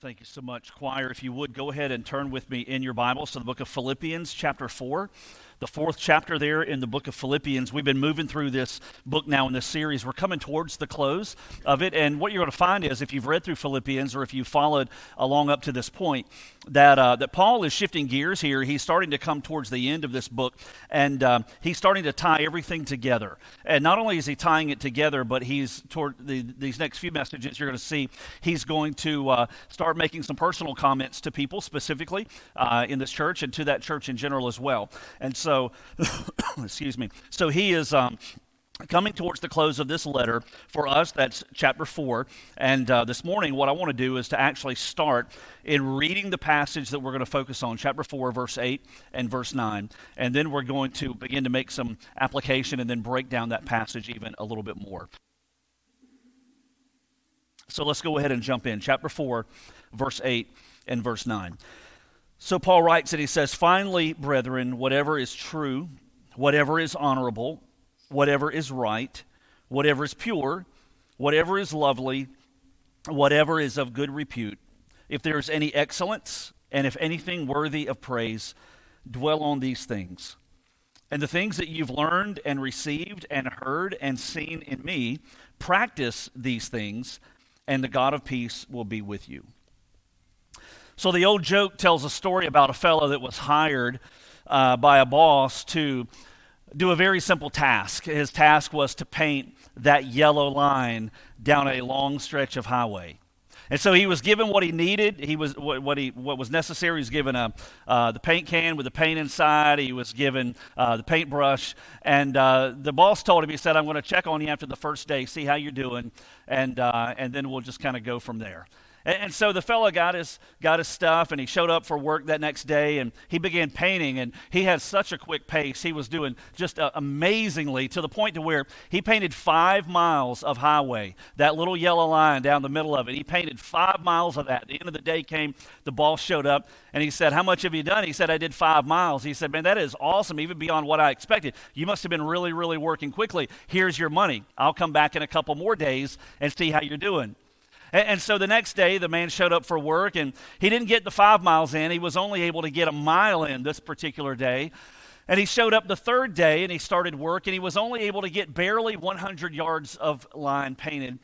Thank you so much, choir. If you would go ahead and turn with me in your Bibles to the book of Philippians, chapter 4 the fourth chapter there in the book of Philippians. We've been moving through this book now in this series. We're coming towards the close of it. And what you're going to find is if you've read through Philippians or if you've followed along up to this point, that, uh, that Paul is shifting gears here. He's starting to come towards the end of this book and uh, he's starting to tie everything together. And not only is he tying it together, but he's toward the, these next few messages you're going to see, he's going to uh, start making some personal comments to people specifically uh, in this church and to that church in general as well. And so so, excuse me. So he is. Um, coming towards the close of this letter for us that's chapter 4 and uh, this morning what i want to do is to actually start in reading the passage that we're going to focus on chapter 4 verse 8 and verse 9 and then we're going to begin to make some application and then break down that passage even a little bit more so let's go ahead and jump in chapter 4 verse 8 and verse 9 so Paul writes and he says, Finally, brethren, whatever is true, whatever is honorable, whatever is right, whatever is pure, whatever is lovely, whatever is of good repute, if there is any excellence, and if anything worthy of praise, dwell on these things. And the things that you've learned and received and heard and seen in me, practice these things, and the God of peace will be with you. So the old joke tells a story about a fellow that was hired uh, by a boss to do a very simple task. His task was to paint that yellow line down a long stretch of highway. And so he was given what he needed. He was what, what he what was necessary. He was given a uh, the paint can with the paint inside. He was given uh, the paintbrush, and uh, the boss told him. He said, "I'm going to check on you after the first day, see how you're doing, and uh, and then we'll just kind of go from there." And, so the fellow got his, got his stuff and he showed up for work that next day and he began painting. And he had such a quick pace. He was doing just uh, amazingly to the point to where he painted five miles of highway, that little yellow line down the middle of it. He painted five miles of that. At the end of the day came, the boss showed up and he said, How much have you done? He said, I did five miles. He said, Man, that is awesome, even beyond what I expected. You must have been really, really working quickly. Here's your money. I'll come back in a couple more days and see how you're doing. And, so the next day, the man showed up for work, and he didn't get the five miles in. He was only able to get a mile in this particular day. And he showed up the third day, and he started work, and he was only able to get barely 100 yards of line painted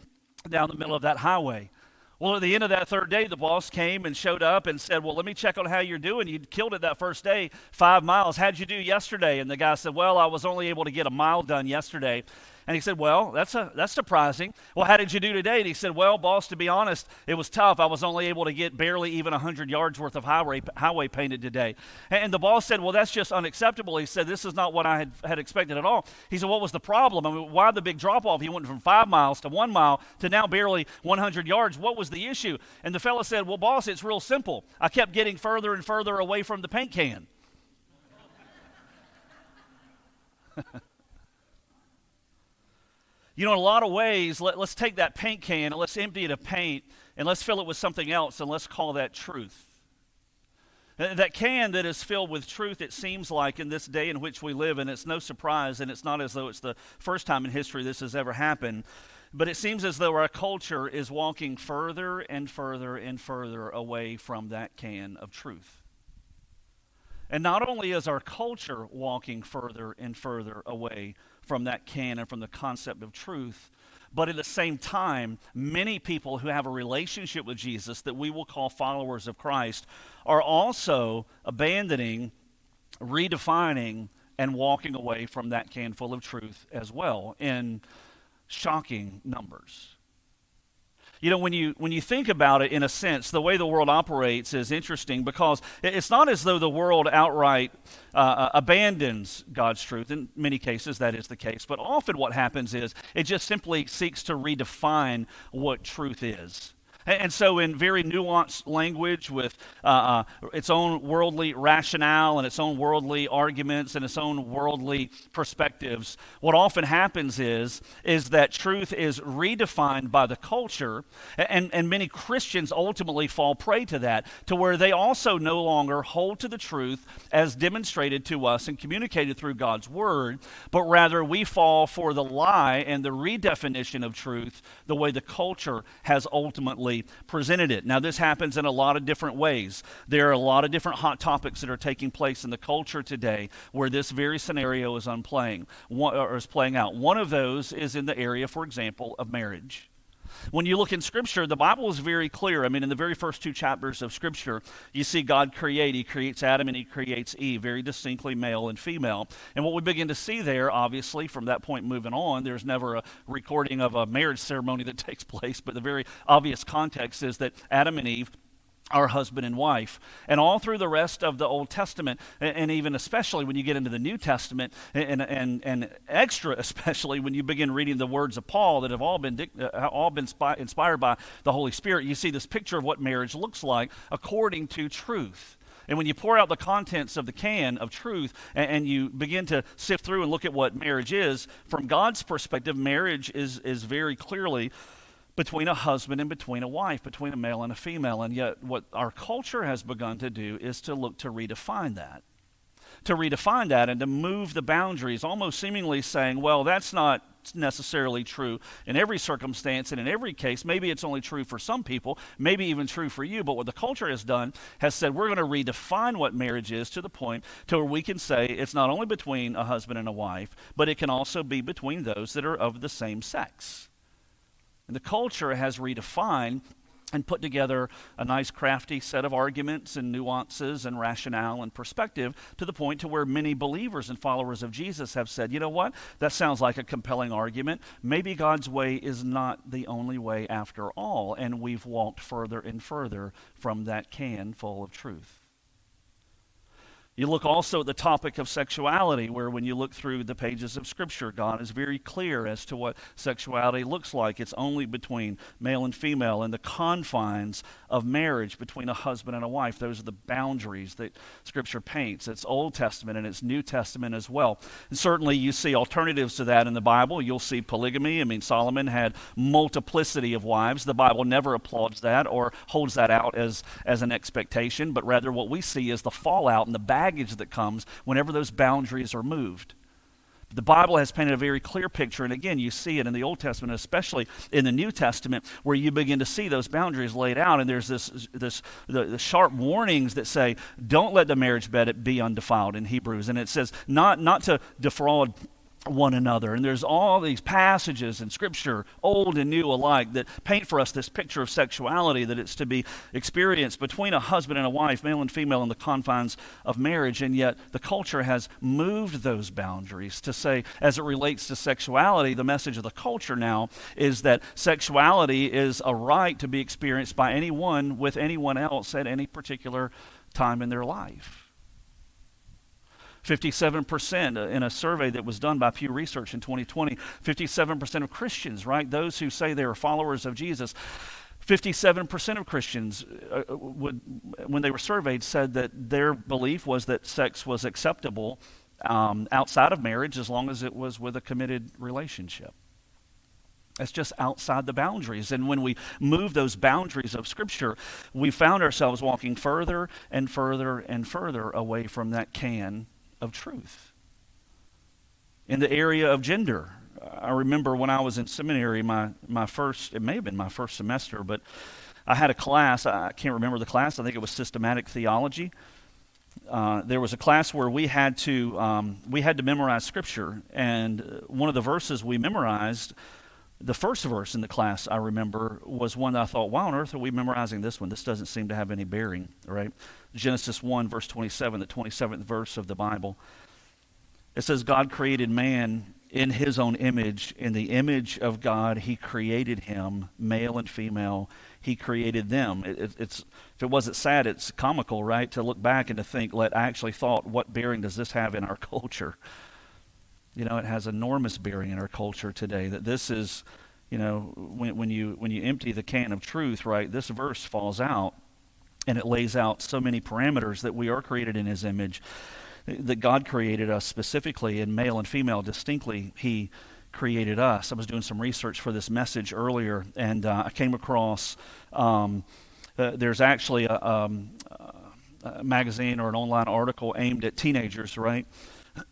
down the middle of that highway. Well, at the end of that third day, the boss came and showed up and said, Well, let me check on how you're doing. You killed it that first day, five miles. How'd you do yesterday? And the guy said, Well, I was only able to get a mile done yesterday. And he said, Well, that's, a, that's surprising. Well, how did you do today? And he said, Well, boss, to be honest, it was tough. I was only able to get barely even 100 yards worth of highway, highway painted today. And the boss said, Well, that's just unacceptable. He said, This is not what I had, had expected at all. He said, What was the problem? I mean, why the big drop off? He went from five miles to one mile to now barely 100 yards. What was the issue? And the fellow said, Well, boss, it's real simple. I kept getting further and further away from the paint can. You know, in a lot of ways, let, us take that paint can and let's empty it of paint and let's fill it with something else and let's call that truth. That can that is filled with truth, it seems like in this day in which we live, and it's no surprise, and it's not as though it's the first time in history this has ever happened, but it seems as though our culture is walking further and further and further away from that can of truth. And not only is our culture walking further and further away from that canon, from the concept of truth. But at the same time, many people who have a relationship with Jesus that we will call followers of Christ are also abandoning, redefining, and walking away from that can full of truth as well in shocking numbers. You know, when you, when you think about it in a sense, the way the world operates is interesting because it's not as though the world outright uh, uh, abandons God's truth. In many cases, that is the case. But often what happens is it just simply seeks to redefine what truth is. And so, in very nuanced language with uh, uh, its own worldly rationale and its own worldly arguments and its own worldly perspectives, what often happens is, is that truth is redefined by the culture, and, and many Christians ultimately fall prey to that, to where they also no longer hold to the truth as demonstrated to us and communicated through God's Word, but rather we fall for the lie and the redefinition of truth the way the culture has ultimately presented it. Now, this happens in a lot of different ways. There are a lot of different hot topics that are taking place in the culture today where this very scenario is unplaying or is playing out. One of those is in the area, for example, of marriage. When you look in Scripture, the Bible is very clear. I mean, in the very first two chapters of Scripture, you see God create. He creates Adam and he creates Eve, very distinctly male and female. And what we begin to see there, obviously, from that point moving on, there's never a recording of a marriage ceremony that takes place, but the very obvious context is that Adam and Eve our husband and wife. And all through the rest of the Old Testament, and even especially when you get into the New Testament, and, and, and extra especially when you begin reading the words of Paul that have all been, uh, all been inspired by the Holy Spirit, you see this picture of what marriage looks like according to truth. And when you pour out the contents of the can of truth and, and, you begin to sift through and look at what marriage is, from God's perspective, marriage is, is very clearly between a husband and between a wife, between a male and a female. And yet, what our culture has begun to do is to look to redefine that. To redefine that and to move the boundaries, almost seemingly saying, well, that's not necessarily true in every circumstance and in every case. Maybe it's only true for some people, maybe even true for you. But what the culture has done has said we're going to redefine what marriage is to the point to where we can say it's not only between a husband and a wife, but it can also be between those that are of the same sex. And the culture has redefined and put together a nice crafty set of arguments and nuances and rationale and perspective to the point to where many believers and followers of Jesus have said, you know what? That sounds like a compelling argument. Maybe God's way is not the only way after all. And we've walked further and further from that can full of truth. You look also at the topic of sexuality, where when you look through the pages of Scripture, God is very clear as to what sexuality looks like. It's only between male and female and the confines of marriage between a husband and a wife. Those are the boundaries that Scripture paints. It's Old Testament and it's New Testament as well. And certainly you see alternatives to that in the Bible. You'll see polygamy. I mean, Solomon had multiplicity of wives. The Bible never applauds that or holds that out as, as an expectation, but rather what we see is the fallout and the baggage that comes whenever those boundaries are moved. The Bible has painted a very clear picture, and again, you see it in the Old Testament, especially in the New Testament, where you begin to see those boundaries laid out, and there's this, this the, the sharp warnings that say, "Don't let the marriage bed be undefiled." In Hebrews, and it says not not to defraud one another. And there's all these passages in Scripture, old and new alike, that paint for us this picture of sexuality that it's to be experienced between a husband and a wife, male and female, in the confines of marriage. And yet the culture has moved those boundaries to say, as it relates to sexuality, the message of the culture now is that sexuality is a right to be experienced by anyone with anyone else at any particular time in their life. 57% uh, in a survey that was done by Pew Research in 2020, 57% of Christians, right, those who say they are followers of Jesus, 57% of Christians, uh, uh, would, when they were surveyed, said that their belief was that sex was acceptable um, outside of marriage as long as it was with a committed relationship. That's just outside the boundaries. And when we move those boundaries of Scripture, we found ourselves walking further and further and further away from that can of truth. In the area of gender, I remember when I was in seminary, my, my first, it may have been my first semester, but I had a class, I can't remember the class, I think it was systematic theology. Uh, there was a class where we had to um, we had to memorize scripture, and one of the verses we memorized, the first verse in the class I remember was one that I thought, "Why on earth are we memorizing this one? This doesn't seem to have any bearing." Right? Genesis 1, verse 27, the 27th verse of the Bible. It says, God created man in his own image. In the image of God, he created him, male and female. He created them. It, it, it's, if it wasn't sad, it's comical, right? To look back and to think, let I actually thought, what bearing does this have in our culture? You know, it has enormous bearing in our culture today. That this is, you know, when, when you when you empty the can of truth, right? This verse falls out and it lays out so many parameters that we are created in his image that god created us specifically in male and female distinctly he created us i was doing some research for this message earlier and uh, i came across um, uh, there's actually a, um, a magazine or an online article aimed at teenagers right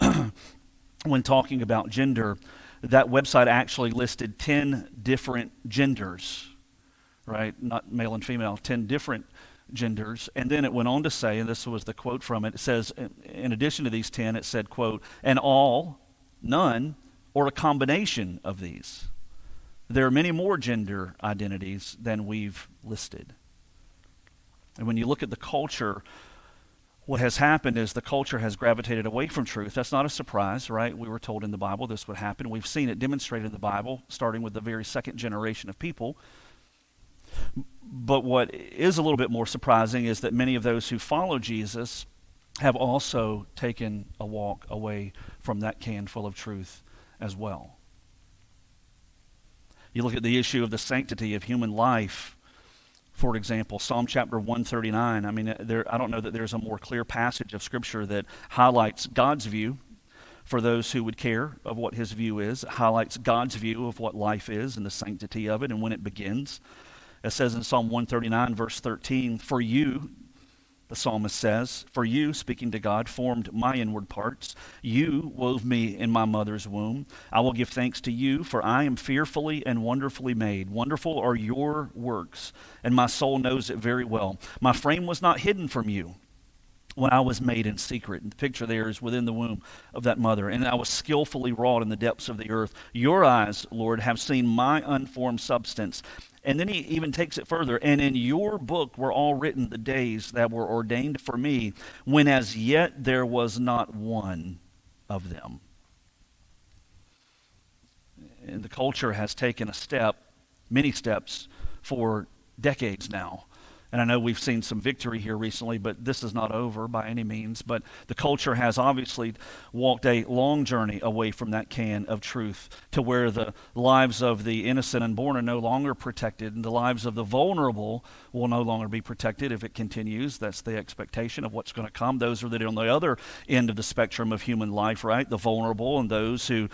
when talking about gender that website actually listed 10 different genders right? Not male and female, 10 different genders. And then it went on to say, and this was the quote from it, it says, in addition to these 10, it said, quote, and all, none, or a combination of these. There are many more gender identities than we've listed. And when you look at the culture, what has happened is the culture has gravitated away from truth. That's not a surprise, right? We were told in the Bible this would happen. We've seen it demonstrated in the Bible, starting with the very second generation of people. But what is a little bit more surprising is that many of those who follow Jesus have also taken a walk away from that can full of truth as well. You look at the issue of the sanctity of human life. For example, Psalm chapter 139. I mean, uh, there, I don't know that there's a more clear passage of Scripture that highlights God's view for those who would care of what his view is. It highlights God's view of what life is and the sanctity of it and when it begins. It says in Psalm 139, verse 13, For you, the psalmist says, For you, speaking to God, formed my inward parts. You wove me in my mother's womb. I will give thanks to you, for I am fearfully and wonderfully made. Wonderful are your works, and my soul knows it very well. My frame was not hidden from you when I was made in secret. And the picture there is within the womb of that mother. And I was skillfully wrought in the depths of the earth. Your eyes, Lord, have seen my unformed substance. And then he even takes it further. And in your book were all written the days that were ordained for me, when as yet there was not one of them. And the culture has taken a step, many steps, for decades now and I know we've seen some victory here recently, but this is not over by any means. But the culture has obviously walked a long journey away from that can of truth to where the lives of the innocent and born are no longer protected, and the lives of the vulnerable will no longer be protected if it continues. That's the expectation of what's going to come. Those are that on the other end of the spectrum of human life, right? The vulnerable and those who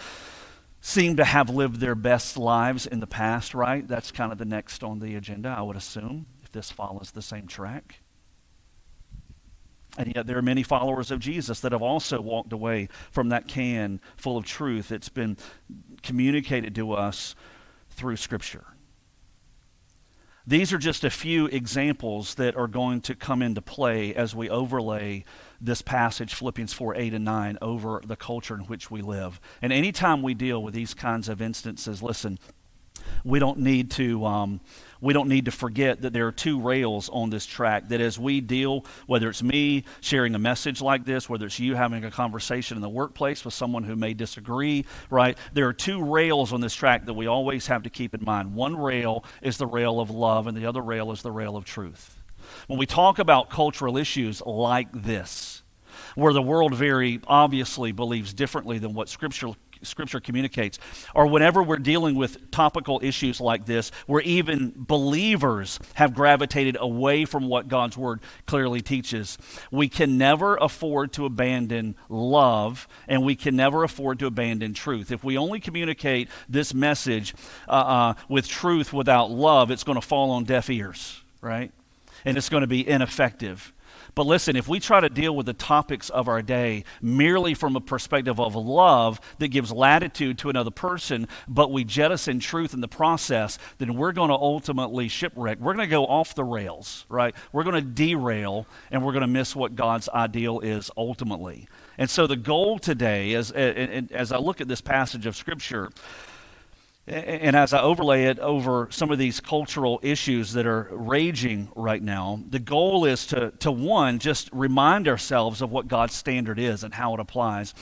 seem to have lived their best lives in the past, right? That's kind of the next on the agenda, I would assume this follows the same track. And yet, there are many followers of Jesus that have also walked away from that can full of truth that's been communicated to us through Scripture. These are just a few examples that are going to come into play as we overlay this passage, Philippians 4 8 and 9, over the culture in which we live. And anytime we deal with these kinds of instances, listen, we don't need to um, we don't need to forget that there are two rails on this track that as we deal whether it's me sharing a message like this whether it's you having a conversation in the workplace with someone who may disagree right? There are two rails on this track that we always have to keep in mind. One rail is the rail of love and the other rail is the rail of truth. When we talk about cultural issues like this where the world very obviously believes differently than what scripture Scripture communicates, or whenever we're dealing with topical issues like this, where even believers have gravitated away from what God's Word clearly teaches, we can never afford to abandon love, and we can never afford to abandon truth. If we only communicate this message uh, uh, with truth without love, it's going to fall on deaf ears, right? And it's going to be ineffective. But listen, if we try to deal with the topics of our day merely from a perspective of love that gives latitude to another person, but we jettison truth in the process, then we're going to ultimately shipwreck. We're going to go off the rails, right? We're going to derail and we're going to miss what God's ideal is ultimately. And so the goal today, as, as I look at this passage of Scripture, and as I overlay it over some of these cultural issues that are raging right now, the goal is to, to one, just remind ourselves of what God's standard is and how it applies.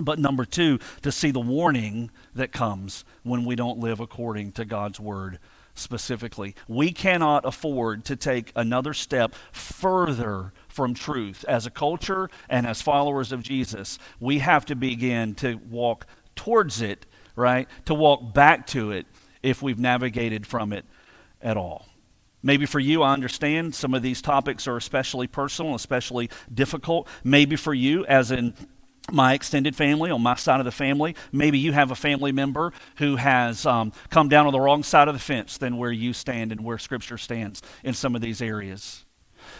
But number two, to see the warning that comes when we don't live according to God's word specifically. We cannot afford to take another step further from truth. As a culture and as followers of Jesus, we have to begin to walk towards it right? To walk back to it if we've navigated from it at all. Maybe for you, I understand some of these topics are especially personal, especially difficult. Maybe for you, as in my extended family, on my side of the family, maybe you have a family member who has um, come down on the wrong side of the fence than where you stand and where Scripture stands in some of these areas.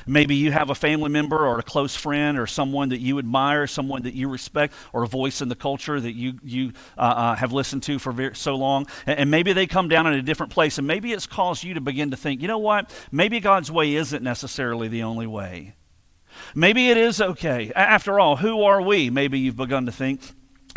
Maybe you have a family member or a close friend or someone that you admire, someone that you respect, or a voice in the culture that you, you uh, uh, have listened to for very, so long. And, and maybe they come down in a different place, and maybe it's caused you to begin to think, you know what? Maybe God's way isn't necessarily the only way. Maybe it is okay. After all, who are we? Maybe you've begun to think.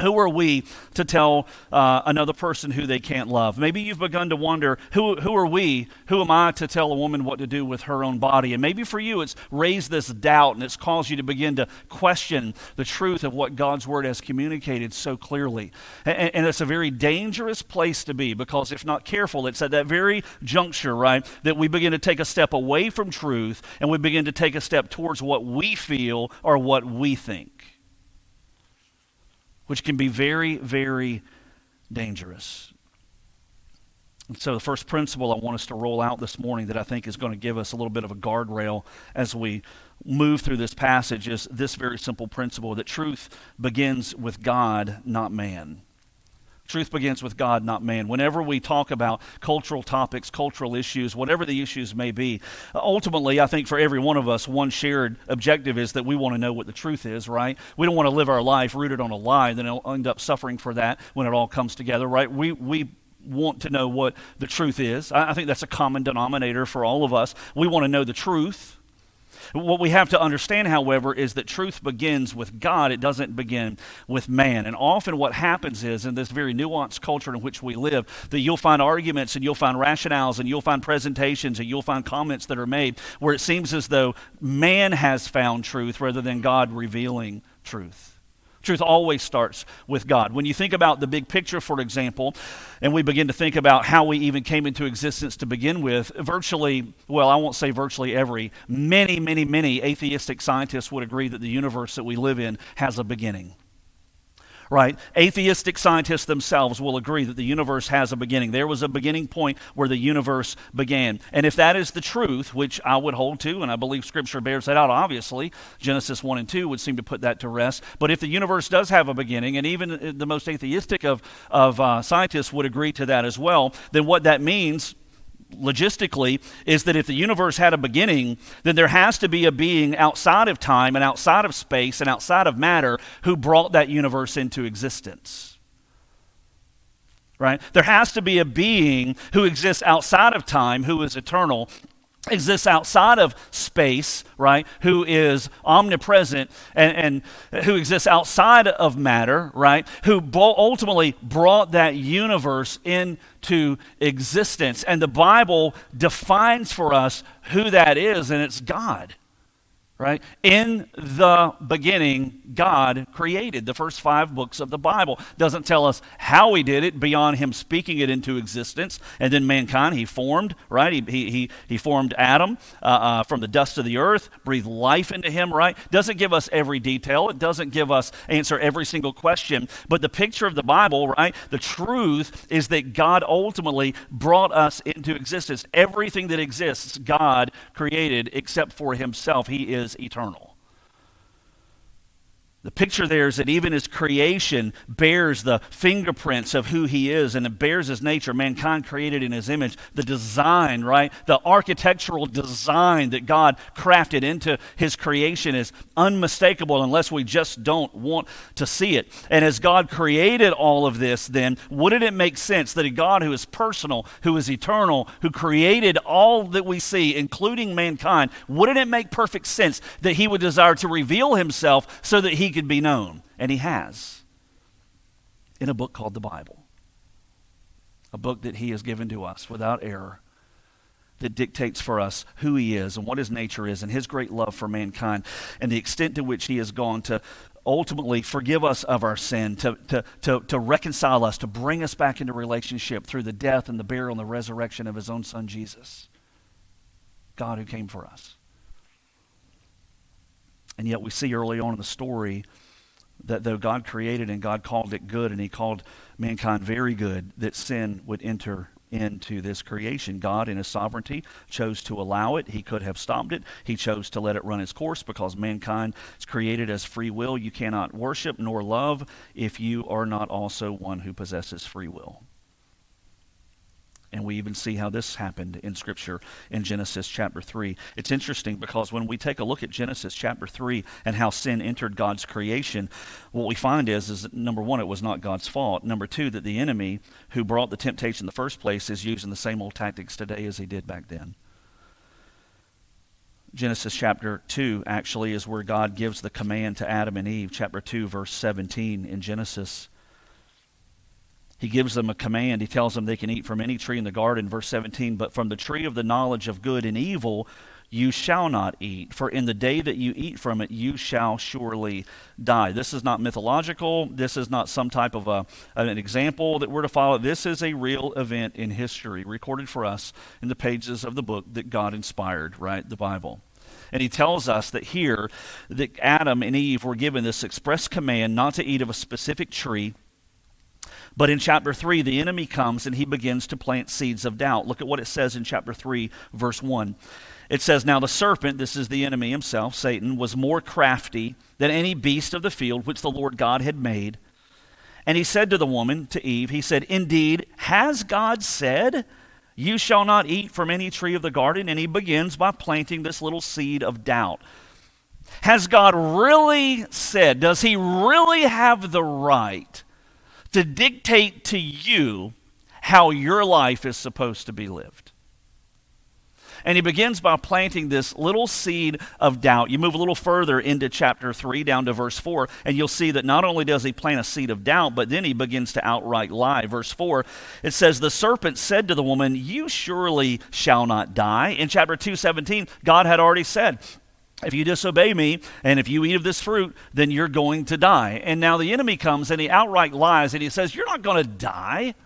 Who are we to tell uh, another person who they can't love? Maybe you've begun to wonder, who, who are we? Who am I to tell a woman what to do with her own body? And maybe for you, it's raised this doubt and it's caused you to begin to question the truth of what God's Word has communicated so clearly. And, and it's a very dangerous place to be because if not careful, it's at that very juncture, right, that we begin to take a step away from truth and we begin to take a step towards what we feel or what we think which can be very, very dangerous. And so, the first principle I want us to roll out this morning that I think is going to give us a little bit of a guardrail as we move through this passage is this very simple principle that truth begins with God, not man. Truth begins with God, not man. Whenever we talk about cultural topics, cultural issues, whatever the issues may be, ultimately, I think for every one of us, one shared objective is that we want to know what the truth is, right? We don't want to live our life rooted on a lie, then end up suffering for that when it all comes together, right? We, we want to know what the truth is. I, I think that's a common denominator for all of us. We want to know the truth. What we have to understand, however, is that truth begins with God. It doesn't begin with man. And often what happens is, in this very nuanced culture in which we live, that you'll find arguments and you'll find rationales and you'll find presentations and you'll find comments that are made where it seems as though man has found truth rather than God revealing truth. Truth always starts with God. When you think about the big picture, for example, and we begin to think about how we even came into existence to begin with, virtually, well, I won't say virtually every, many, many, many atheistic scientists would agree that the universe that we live in has a beginning right? Atheistic scientists themselves will agree that the universe has a beginning. There was a beginning point where the universe began. And if that is the truth, which I would hold to, and I believe Scripture bears that out, obviously, Genesis 1 and 2 would seem to put that to rest. But if the universe does have a beginning, and even the most atheistic of, of uh, scientists would agree to that as well, then what that means logistically is that if the universe had a beginning, then there has to be a being outside of time and outside of space and outside of matter who brought that universe into existence. Right? There has to be a being who exists outside of time, who is eternal, exists outside of space, right, who is omnipresent and, and who exists outside of matter, right, who bo- ultimately brought that universe into existence. And the Bible defines for us who that is, and it's God right? In the beginning, God created. The first five books of the Bible doesn't tell us how he did it beyond him speaking it into existence. And then mankind, he formed, right? He, he, he, he formed Adam uh, uh, from the dust of the earth, breathed life into him, right? Doesn't give us every detail. It doesn't give us answer every single question. But the picture of the Bible, right? The truth is that God ultimately brought us into existence. Everything that exists, God created except for himself. He is is eternal. The picture there is that even his creation bears the fingerprints of who he is and it bears his nature. Mankind created in his image. The design, right? The architectural design that God crafted into his creation is unmistakable unless we just don't want to see it. And as God created all of this, then wouldn't it make sense that a God who is personal, who is eternal, who created all that we see, including mankind, wouldn't it make perfect sense that he would desire to reveal himself so that he could be known, and he has, in a book called the Bible. A book that he has given to us without error, that dictates for us who he is and what his nature is and his great love for mankind and the extent to which he has gone to ultimately forgive us of our sin, to, to, to, to reconcile us, to bring us back into relationship through the death and the burial and the resurrection of his own son Jesus. God who came for us. And yet we see early on in the story that though God created and God called it good and he called mankind very good, that sin would enter into this creation. God, in his sovereignty, chose to allow it. He could have stopped it. He chose to let it run its course because mankind is created as free will. You cannot worship nor love if you are not also one who possesses free will. And we even see how this happened in Scripture in Genesis chapter 3. It's interesting because when we take a look at Genesis chapter 3 and how sin entered God's creation, what we find is, is that number one, it was not God's fault. Number two, that the enemy who brought the temptation in the first place is using the same old tactics today as he did back then. Genesis chapter 2 actually is where God gives the command to Adam and Eve. Chapter 2, verse 17 in Genesis. He gives them a command. He tells them they can eat from any tree in the garden. Verse 17, but from the tree of the knowledge of good and evil you shall not eat, for in the day that you eat from it, you shall surely die. This is not mythological. This is not some type of a, an example that we're to follow. This is a real event in history, recorded for us in the pages of the book that God inspired, right? The Bible. And he tells us that here, that Adam and Eve were given this express command not to eat of a specific tree but in chapter 3, the enemy comes and he begins to plant seeds of doubt. Look at what it says in chapter 3, verse 1. It says, Now the serpent, this is the enemy himself, Satan, was more crafty than any beast of the field which the Lord God had made. And he said to the woman, to Eve, He said, Indeed, has God said, You shall not eat from any tree of the garden? And he begins by planting this little seed of doubt. Has God really said, does he really have the right to dictate to you how your life is supposed to be lived. And he begins by planting this little seed of doubt. You move a little further into chapter 3, down to verse 4, and you'll see that not only does he plant a seed of doubt, but then he begins to outright lie. Verse 4, it says, The serpent said to the woman, You surely shall not die. In chapter 2, 17, God had already said, if you disobey me and if you eat of this fruit, then you're going to die. And now the enemy comes and he outright lies and he says, You're not going to die.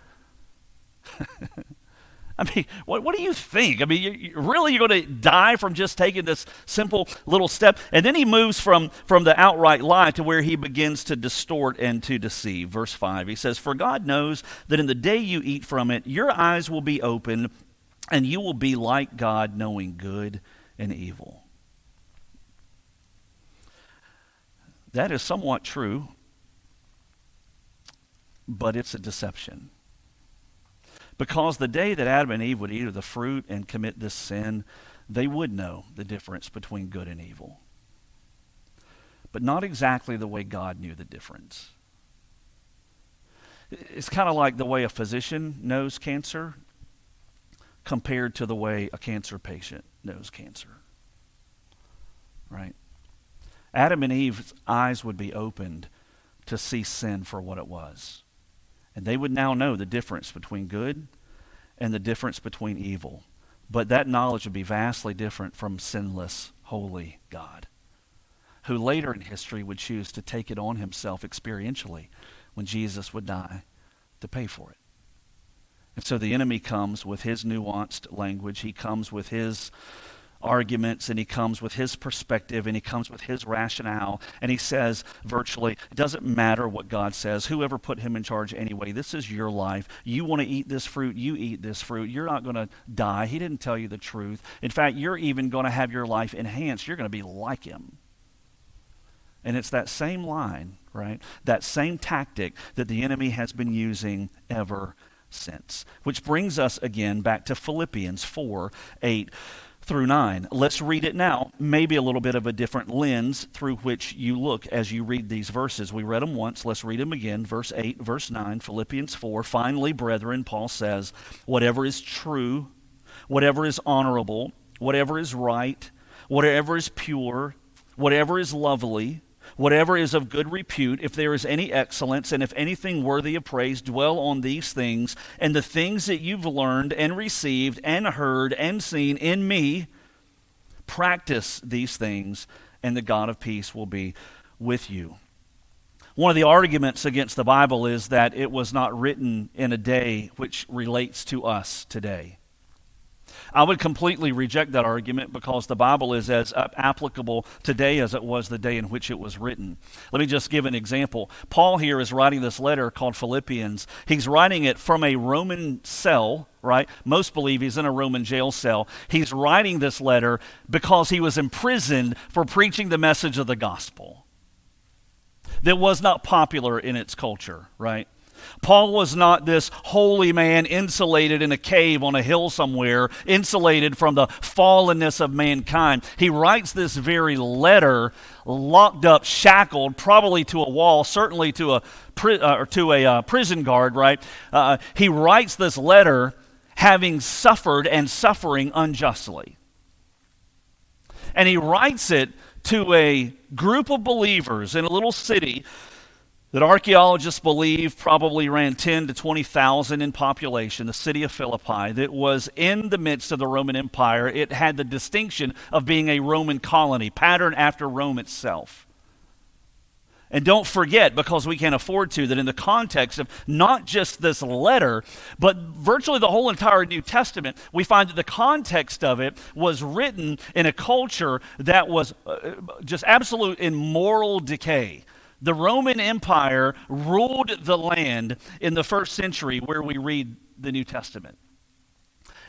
I mean, what, what do you think? I mean, you, you, really, you're going to die from just taking this simple little step? And then he moves from, from the outright lie to where he begins to distort and to deceive. Verse 5, he says, For God knows that in the day you eat from it, your eyes will be open, and you will be like God, knowing good and evil. That is somewhat true, but it's a deception. Because the day that Adam and Eve would eat of the fruit and commit this sin, they would know the difference between good and evil. But not exactly the way God knew the difference. It's kind of like the way a physician knows cancer compared to the way a cancer patient knows cancer. Right? Adam and Eve's eyes would be opened to see sin for what it was. And they would now know the difference between good and the difference between evil. But that knowledge would be vastly different from sinless, holy God, who later in history would choose to take it on himself experientially when Jesus would die to pay for it. And so the enemy comes with his nuanced language. He comes with his arguments and he comes with his perspective and he comes with his rationale and he says virtually it doesn't matter what god says. Whoever put him in charge anyway this is your life. You want to eat this fruit you eat this fruit. You're not going to die. He didn't tell you the truth. In fact you're even going to have your life enhanced. You're going to be like him. And it's that same line right? That same tactic that the enemy has been using ever since. Which brings us again back to philippians 4 8 through 9. Let's read it now, maybe a little bit of a different lens through which you look as you read these verses. We read them once, let's read them again. Verse 8, verse 9, Philippians 4. Finally, brethren, Paul says, whatever is true, whatever is honorable, whatever is right, whatever is pure, whatever is lovely, Whatever is of good repute, if there is any excellence, and if anything worthy of praise, dwell on these things, and the things that you've learned and received and heard and seen in me, practice these things, and the God of peace will be with you. One of the arguments against the Bible is that it was not written in a day which relates to us today. I would completely reject that argument because the Bible is as applicable today as it was the day in which it was written. Let me just give an example. Paul here is writing this letter called Philippians. He's writing it from a Roman cell, right? Most believe he's in a Roman jail cell. He's writing this letter because he was imprisoned for preaching the message of the gospel that was not popular in its culture, right? Paul was not this holy man insulated in a cave on a hill somewhere, insulated from the fallenness of mankind. He writes this very letter locked up, shackled, probably to a wall, certainly to a, uh, or to a uh, prison guard, right? Uh, he writes this letter having suffered and suffering unjustly. And he writes it to a group of believers in a little city that archaeologists believe probably ran 10 to 20,000 in population, the city of Philippi, that was in the midst of the Roman Empire. It had the distinction of being a Roman colony, patterned after Rome itself. And don't forget, because we can't afford to, that in the context of not just this letter, but virtually the whole entire New Testament, we find that the context of it was written in a culture that was uh, just absolute in moral decay the Roman Empire ruled the land in the first century where we read the New Testament.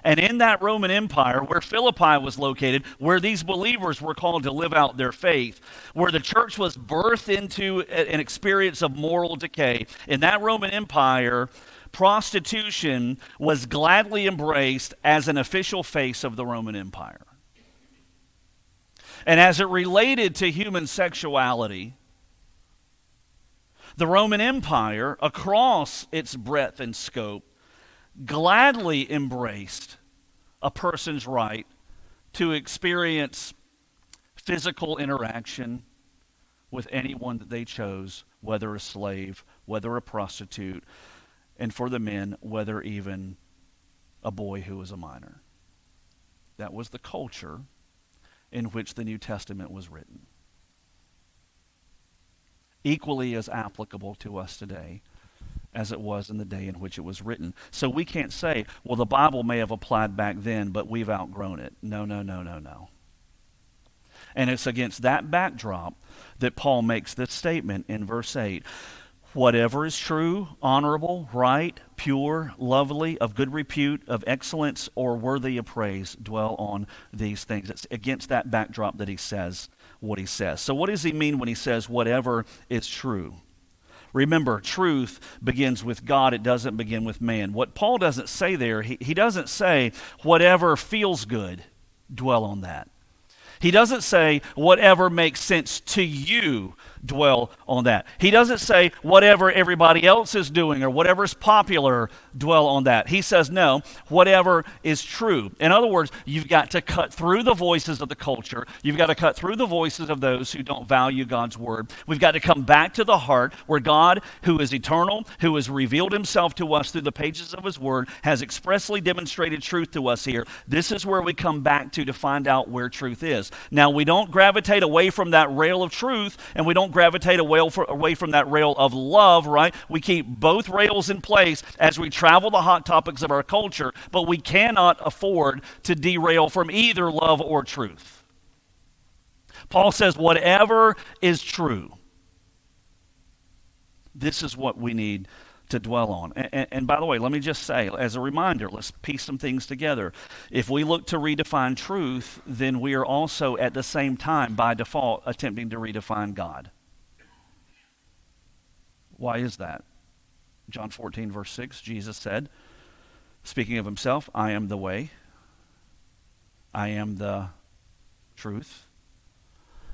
And in that Roman Empire, where Philippi was located, where these believers were called to live out their faith, where the church was birthed into an experience of moral decay, in that Roman Empire, prostitution was gladly embraced as an official face of the Roman Empire. And as it related to human sexuality, the Roman Empire, across its breadth and scope, gladly embraced a person's right to experience physical interaction with anyone that they chose, whether a slave, whether a prostitute, and for the men, whether even a boy who was a minor. That was the culture in which the New Testament was written equally as applicable to us today as it was in the day in which it was written. So we can't say, well, the Bible may have applied back then, but we've outgrown it. No, no, no, no, no. And it's against that backdrop that Paul makes this statement in verse 8 Whatever is true, honorable, right, pure, lovely, of good repute, of excellence, or worthy of praise, dwell on these things. It's against that backdrop that he says what he says. So, what does he mean when he says whatever is true? Remember, truth begins with God, it doesn't begin with man. What Paul doesn't say there, he, he doesn't say whatever feels good, dwell on that. He doesn't say whatever makes sense to you, dwell on that. He doesn't say whatever everybody else is doing or whatever is popular, dwell on that. He says, no, whatever is true. In other words, you've got to cut through the voices of the culture. You've got to cut through the voices of those who don't value God's word. We've got to come back to the heart where God, who is eternal, who has revealed himself to us through the pages of his word, has expressly demonstrated truth to us here. This is where we come back to to find out where truth is. Now, we don't gravitate away from that rail of truth and we don't gravitate away from that rail of love, right? We keep both rails in place as we travel the hot topics of our culture, but we cannot afford to derail from either love or truth. Paul says, whatever is true, this is what we need to dwell on. And, and, by the way, let me just say, as a reminder, let's piece some things together. If we look to redefine truth, then we are also at the same time, by default, attempting to redefine God. Why is that? John 14, verse 6, Jesus said, speaking of himself, I am the way, I am the truth,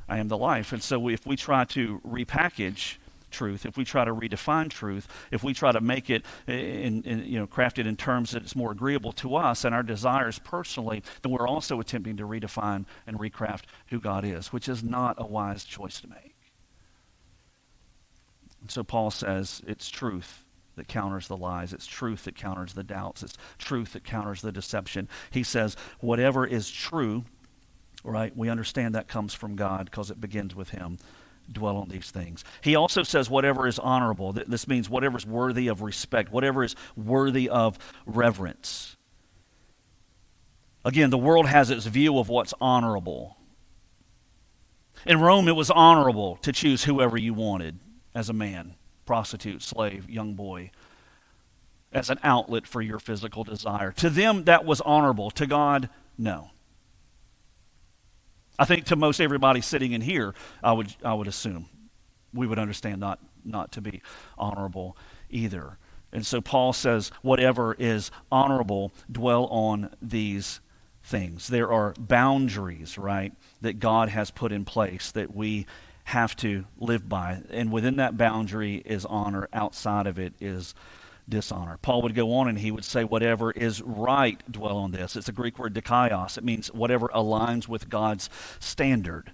I am the life. And so if we try to repackage truth, if we try to redefine truth, if we try to make it in, in, you know crafted in terms that it's more agreeable to us and our desires personally, then we're also attempting to redefine and recraft who God is, which is not a wise choice to make. And so Paul says it's truth that counters the lies. It's truth that counters the doubts. It's truth that counters the deception. He says, whatever is true, right, we understand that comes from God because it begins with Him. Dwell on these things. He also says, whatever is honorable. This means whatever is worthy of respect, whatever is worthy of reverence. Again, the world has its view of what's honorable. In Rome, it was honorable to choose whoever you wanted as a man, prostitute, slave, young boy, as an outlet for your physical desire. To them, that was honorable. To God, no. I think to most everybody sitting in here, I would, I would assume we would understand not, not to be honorable either. And so Paul says, whatever is honorable, dwell on these things. There are boundaries, right, that God has put in place that we have to live by. And within that boundary is honor, outside of it is dishonor. Paul would go on and he would say, whatever is right, dwell on this. It's a Greek word, dikaios. It means whatever aligns with God's standard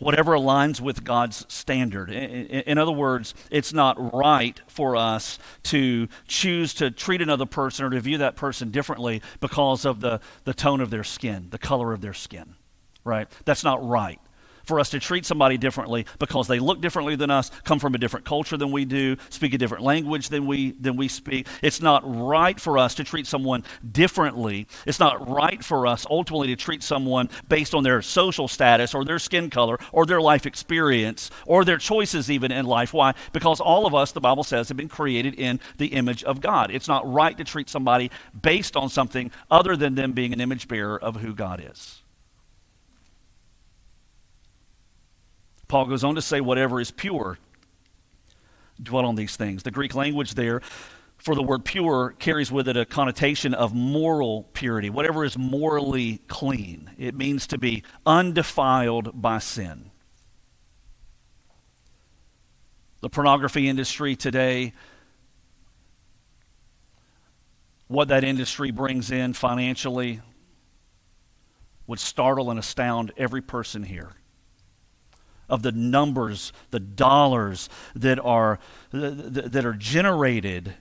whatever aligns with God's standard. In, in, other words, it's not right for us to choose to treat another person or to view that person differently because of the, the tone of their skin, the color of their skin, right? That's not right for us to treat somebody differently because they look differently than us, come from a different culture than we do, speak a different language than we than we speak. It's not right for us to treat someone differently. It's not right for us ultimately to treat someone based on their social status or their skin color or their life experience or their choices even in life. Why? Because all of us, the Bible says, have been created in the image of God. It's not right to treat somebody based on something other than them being an image bearer of who God is. Paul goes on to say, whatever is pure, dwell on these things. The Greek language there for the word pure carries with it a connotation of moral purity, whatever is morally clean. It means to be undefiled by sin. The pornography industry today, what that industry brings in financially, would startle and astound every person here of the numbers, the dollars that are, that are generated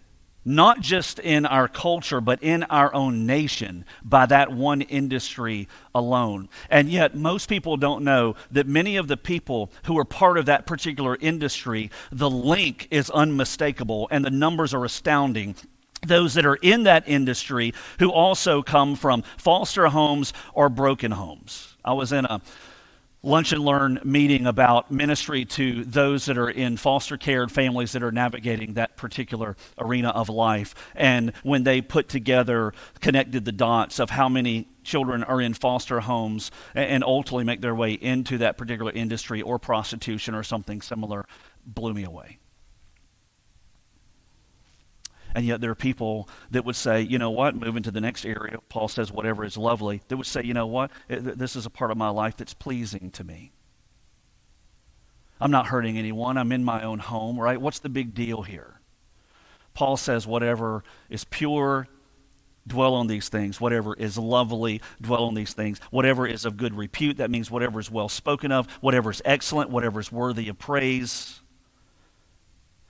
not just in our culture, but in our own nation by that one industry alone. And yet, most people don't know that many of the people who are part of that particular industry, the link is unmistakable and the numbers are astounding those that are in that industry who also come from foster homes or broken homes. I was in a lunch and learn meeting about ministry to those that are in foster care and families that are navigating that particular arena of life. And when they put together, connected the dots of how many children are in foster homes and ultimately make their way into that particular industry or prostitution or something similar, blew me away. And yet there are people that would say, you know what, moving to the next area, Paul says, whatever is lovely, that would say, you know what, eh, this is a part of my life that's pleasing to me. I'm not hurting anyone. I'm in my own home, right? What's the big deal here? Paul says, whatever is pure, dwell on these things. Whatever is lovely, dwell on these things. Whatever is of good repute, that means whatever is well spoken of, whatever is excellent, whatever is worthy of praise.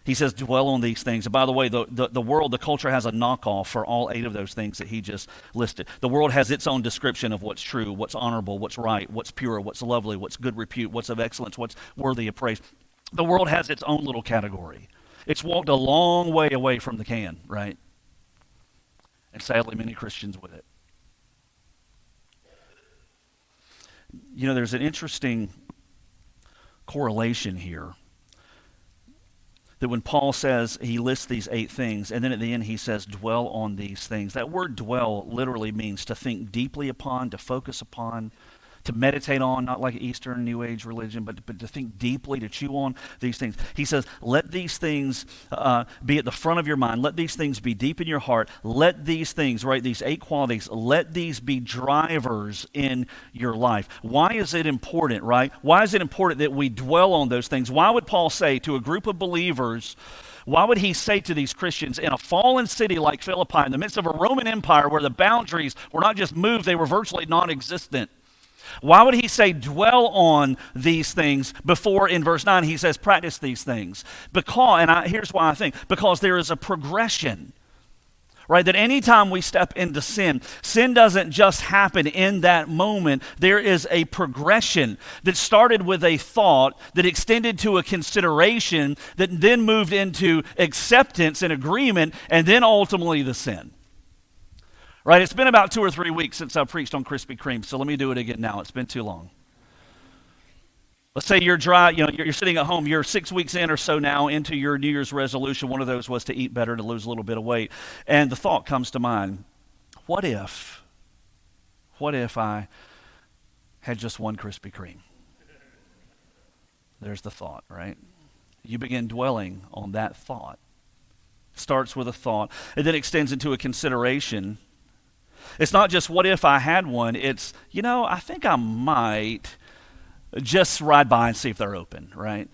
He says, dwell on these things. And by the way, the, the, the, world, the culture has a knockoff for all eight of those things that he just listed. The world has its own description of what's true, what's honorable, what's right, what's pure, what's lovely, what's good repute, what's of excellence, what's worthy of praise. The world has its own little category. It's walked a long way away from the can, right? And sadly, many Christians with it. You know, there's an interesting correlation here that when Paul says he lists these eight things, and then at the end he says, dwell on these things, that word dwell literally means to think deeply upon, to focus upon, to meditate on, not like Eastern New Age religion, but, but to think deeply, to chew on these things. He says, let these things uh, be at the front of your mind. Let these things be deep in your heart. Let these things, right, these eight qualities, let these be drivers in your life. Why is it important, right? Why is it important that we dwell on those things? Why would Paul say to a group of believers, why would he say to these Christians in a fallen city like Philippi, in the midst of a Roman Empire where the boundaries were not just moved, they were virtually non existent? Why would he say dwell on these things before in verse 9 he says practice these things? Because, and I, here's why I think, because there is a progression. Right? That anytime we step into sin, sin doesn't just happen in that moment. There is a progression that started with a thought, that extended to a consideration, that then moved into acceptance and agreement, and then ultimately the sin. Right? It's been about two or three weeks since I preached on Krispy Kreme, so let me do it again now. It's been too long. Let's say you're dry, you know, you're, you're, sitting at home, you're six weeks in or so now into your New Year's resolution. One of those was to eat better, to lose a little bit of weight. And the thought comes to mind what if, what if I had just one Krispy Kreme? There's the thought, right? You begin dwelling on that thought starts with a thought. It then extends into a consideration. It's not just what if I had one, it's, you know, I think I might just ride by and see if they're open, right?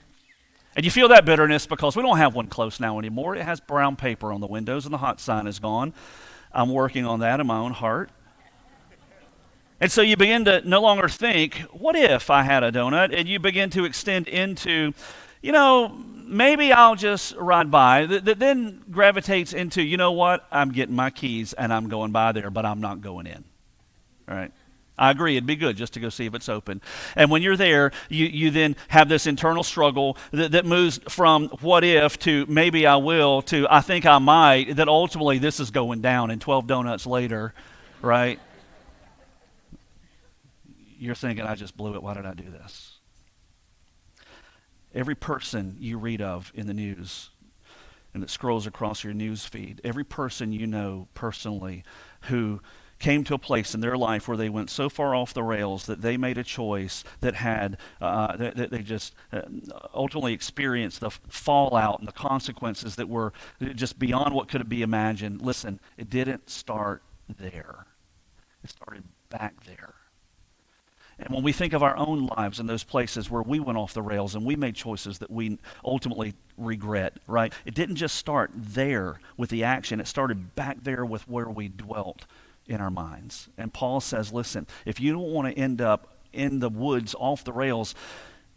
And you feel that bitterness because we don't have one close now anymore. It has brown paper on the windows and the hot sign is gone. I'm working on that in my own heart. And so you begin to no longer think, what if I had a donut? And you begin to extend into, you know, maybe I'll just ride by. That then gravitates into, you know what? I'm getting my keys and I'm going by there, but I'm not going in. All right? I agree, it'd be good just to go see if it's open. And when you're there, you, you then have this internal struggle that, that moves from what if to maybe I will to I think I might, that ultimately this is going down. And 12 donuts later, right? you're thinking, I just blew it. Why did I do this? Every person you read of in the news and that scrolls across your news feed, every person you know personally who came to a place in their life where they went so far off the rails that they made a choice that had uh, that, that, they just uh, ultimately experienced the fallout and the consequences that were just beyond what could be imagined. Listen, it didn't start there. It started back there. And when we think of our own lives in those places where we went off the rails and we made choices that we ultimately regret, right? It didn't just start there with the action, it started back there with where we dwelt in our minds. And Paul says, listen, if you don't want to end up in the woods off the rails,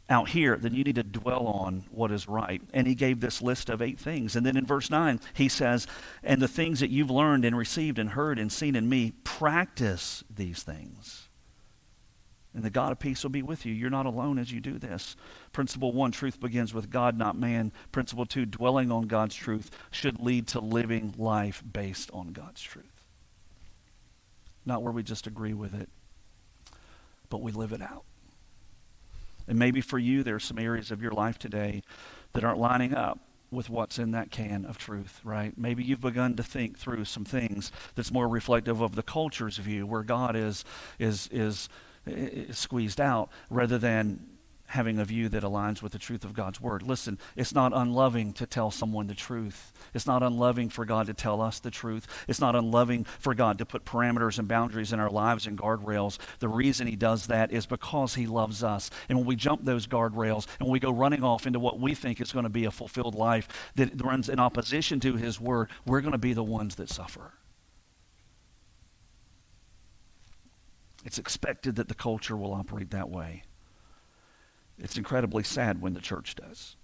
out here, then you need to dwell on what is right. And he gave this list of eight things. And then in verse 9, he says, And the things that you've learned and received and heard and seen in me, practice these things and the God of peace will be with you. You're not alone as you do this. Principle one truth begins with God, not man. Principle two dwelling on God's truth should lead to living life based on God's truth. Not where we just agree with it, but we live it out. And maybe for you, there are some areas of your life today that aren't lining up with what's in that can of truth, right? Maybe you've begun to think through some things that's more reflective of the culture's view, where God is is is squeezed out rather than having a view that aligns with the truth of God's word. Listen, it's not unloving to tell someone the truth. It's not unloving for God to tell us the truth. It's not unloving for God to put parameters and boundaries in our lives and guardrails. The reason He does that is because He loves us. And when we jump those guardrails and we go running off into what we think is going to be a fulfilled life that runs in opposition to His word, we're going to be the ones that suffer. It's expected that the culture will operate that way. It's incredibly sad when the church does.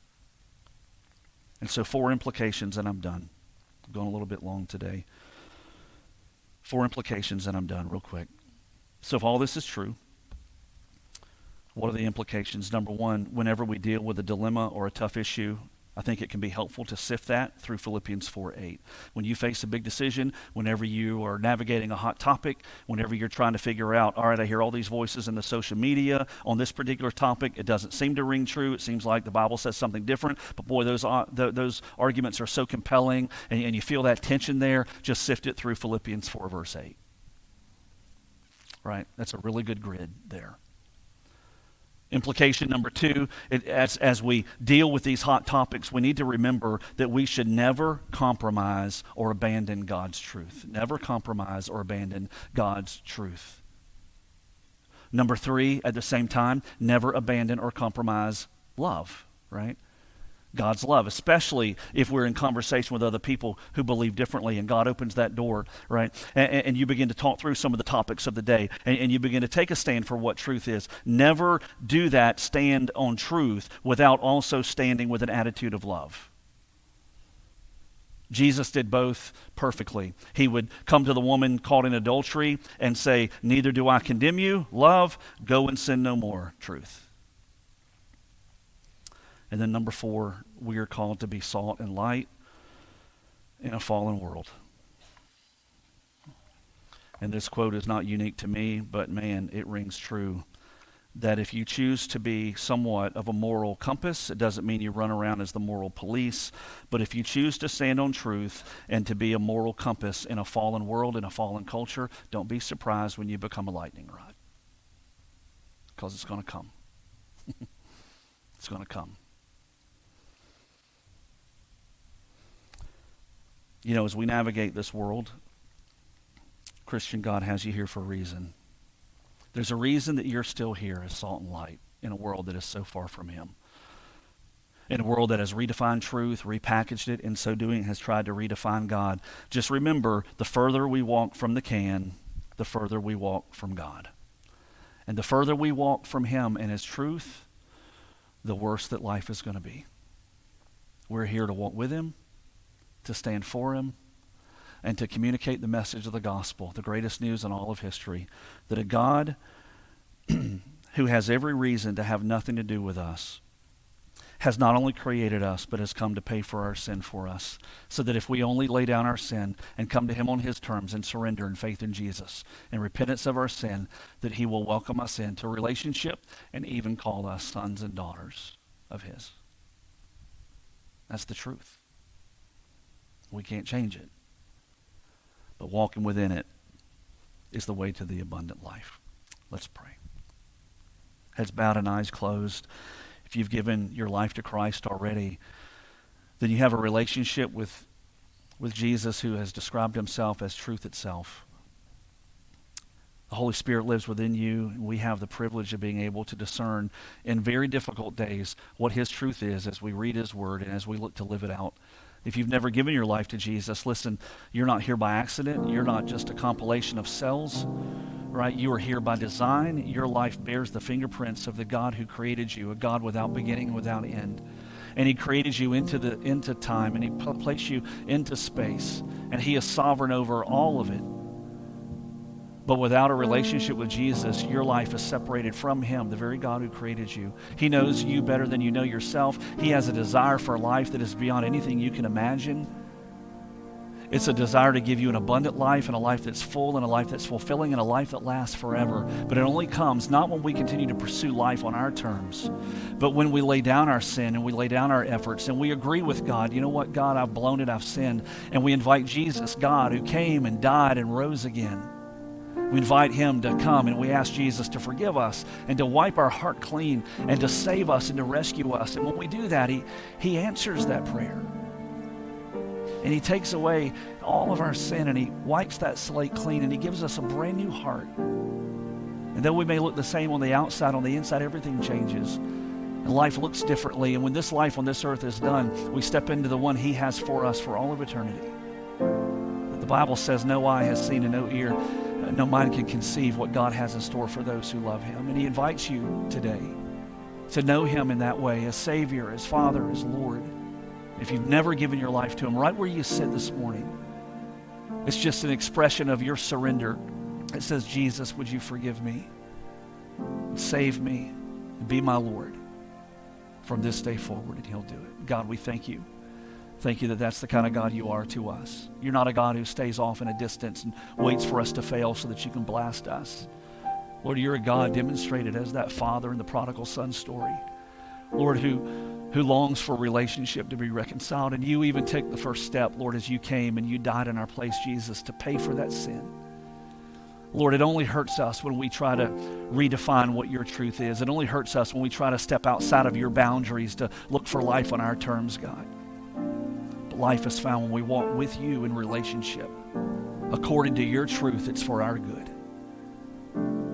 And so, four implications, and I'm done. I'm going a little bit long today. Four implications, and I'm done, real quick. So, if all this is true, what are the implications? Number one, whenever we deal with a dilemma or a tough issue I think it can be helpful to sift that through Philippians 4 8. When you face a big decision, whenever you are navigating a hot topic, whenever you're trying to figure out, all right, I hear all these voices in the social media on this particular topic, it doesn't seem to ring true. It seems like the Bible says something different, but boy, those, uh, th- those arguments are so compelling, and, and you feel that tension there. Just sift it through Philippians 4, verse 8. Right? That's a really good grid there. Implication number two, it, as, as we deal with these hot topics, we need to remember that we should never compromise or abandon God's truth. Never compromise or abandon God's truth. Number three, at the same time, never abandon or compromise love, right? God's love, especially if we're in conversation with other people who believe differently, and God opens that door, right? And, and you begin to talk through some of the topics of the day, and, and, you begin to take a stand for what truth is. Never do that stand on truth without also standing with an attitude of love. Jesus did both perfectly. He would come to the woman caught in adultery and say, Neither do I condemn you. Love, go and sin no more. Truth. And then number four, we are called to be salt and light in a fallen world. And this quote is not unique to me, but man, it rings true. That if you choose to be somewhat of a moral compass, it doesn't mean you run around as the moral police, but if you choose to stand on truth and to be a moral compass in a fallen world, in a fallen culture, don't be surprised when you become a lightning rod. Because it's going to come. it's going to come. You know, as we navigate this world, Christian, God has you here for a reason. There's a reason that you're still here as salt and light in a world that is so far from Him. In a world that has redefined truth, repackaged it, in so doing has tried to redefine God. Just remember the further we walk from the can, the further we walk from God. And the further we walk from Him and His truth, the worse that life is going to be. We're here to walk with Him, to stand for Him, and to communicate the message of the gospel, the greatest news in all of history, that a God who has every reason to have nothing to do with us has not only created us, but has come to pay for our sin for us. So that if we only lay down our sin and come to Him on His terms and surrender in faith in Jesus and repentance of our sin, that He will welcome us into relationship and even call us sons and daughters of His. That's the truth. We can't change it. But walking within it is the way to the abundant life. Let's pray. Heads bowed and eyes closed if you've given your life to Christ already, then you have a relationship with, with Jesus who has described himself as truth itself. The Holy Spirit lives within you, and we have the privilege of being able to discern in very difficult days what His truth is as we read His Word and as we look to live it out. If you've never given your life to Jesus, listen, you're not here by accident. You're not just a compilation of cells right? You are here by design. Your life bears the fingerprints of the God who created you, a God without beginning, without end. And he created you into the into time and he placed you into space. And he is sovereign over all of it. But without a relationship with Jesus, your life is separated from Him, the very God who created you. He knows you better than you know yourself. He has a desire for life that is beyond anything you can imagine. It's a desire to give you an abundant life and a life that's full and a life that's fulfilling and a life that lasts forever. But it only comes not when we continue to pursue life on our terms, but when we lay down our sin and we lay down our efforts and we agree with God, you know what, God, I've blown it, I've sinned. And we invite Jesus, God, who came and died and rose again. We invite him to come and we ask Jesus to forgive us and to wipe our heart clean and to save us and to rescue us. And when we do that, he, he answers that prayer and He takes away all of our sin and He wipes that slate clean and He gives us a brand new heart. And though we may look the same on the outside, on the inside, everything changes. And life looks differently. And when this life on this earth is done, we step into the one He has for us for all of eternity. But the Bible says, No eye has seen and no ear, Uh, no mind can conceive what God has in store for those who love Him. And He invites you today to know Him in that way as Savior, as Father, as Lord. If you've never given your life to Him, right where you sit this morning, it's just an expression of your surrender. It says, Jesus, would you forgive me? Save me and be my Lord from this day forward, and He'll do it. God, we thank you. Thank you that that's the kind of God you are to us. You're not a God who stays off in a distance and waits for us to fail so that you can blast us. Lord, you're a God demonstrated as that father in the prodigal son story. Lord, who who longs for relationship to be reconciled. And you even take the first step, Lord, as you came and you died in our place, Jesus, to pay for that sin. Lord, it only hurts us when we try to redefine what your truth is. It only hurts us when we try to step outside of your boundaries to look for life on our terms, God. Life is found when we walk with you in relationship. According to your truth, it's for our good.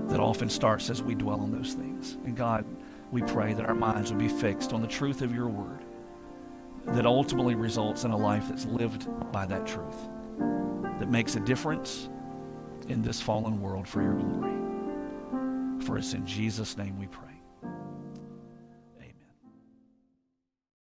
That often starts as we dwell on those things. And God, we pray that our minds would be fixed on the truth of your word that ultimately results in a life that's lived by that truth, that makes a difference in this fallen world for your glory. For it's in Jesus' name we pray.